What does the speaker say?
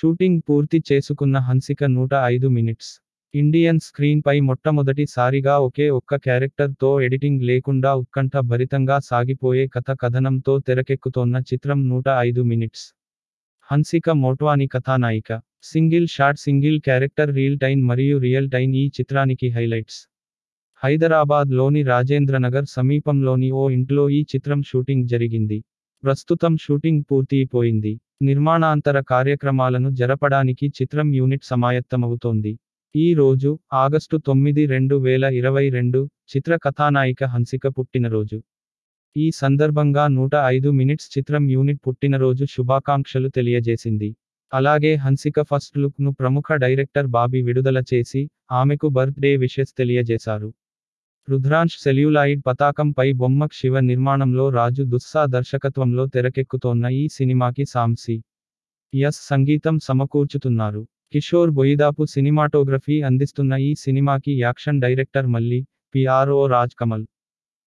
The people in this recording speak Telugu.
షూటింగ్ పూర్తి చేసుకున్న హన్సిక నూట ఐదు మినిట్స్. ఇండియన్ స్క్రీన్ పై మొట్టమొదటిసారిగా ఒకే ఒక్క క్యారెక్టర్తో ఎడిటింగ్ లేకుండా ఉత్కంఠ భరితంగా సాగిపోయే కథ కథనంతో తెరకెక్కుతోన్న చిత్రం నూట ఐదు మినిట్స్. హన్సిక మోట్వాని కథానాయిక. Single shot single character real time మరియు రియల్ టైన్ ఈ చిత్రానికి హైలైట్స్. హైదరాబాద్లోని రాజేంద్రనగర్ సమీపంలోని ఓ ఇంట్లో ఈ చిత్రం షూటింగ్ జరిగింది. ప్రస్తుతం షూటింగ్ పూర్తిపోయింది. నిర్మాణాంతర కార్యక్రమాలను జరపడానికి చిత్రం యూనిట్ సమాయత్తమవుతోంది. ఈ రోజు ఆగస్టు తొమ్మిది రెండు వేల ఇరవై రెండు చిత్ర కథానాయిక హన్సిక పుట్టినరోజు. ఈ సందర్భంగా నూట ఐదు మినిట్స్ చిత్రం యూనిట్ పుట్టినరోజు శుభాకాంక్షలు తెలియజేసింది. అలాగే హన్సిక ఫస్ట్ లుక్ను ప్రముఖ డైరెక్టర్ బాబీ విడుదల చేసి ఆమెకు బర్త్ డే విషెస్ తెలియజేశారు. రుధ్రాంష్ సెల్యులాయిడ్ పతాకంపై బొమ్మక్ శివ నిర్మాణంలో రాజు దుస్సా దర్శకత్వంలో తెరకెక్కుతోన్న ఈ సినిమాకి సాంసి ఎస్ సంగీతం సమకూర్చుతున్నారు. కిషోర్ బొయిదాపు సినిమాటోగ్రఫీ అందిస్తున్న ఈ సినిమాకి action director Malli PRO Raj Kamal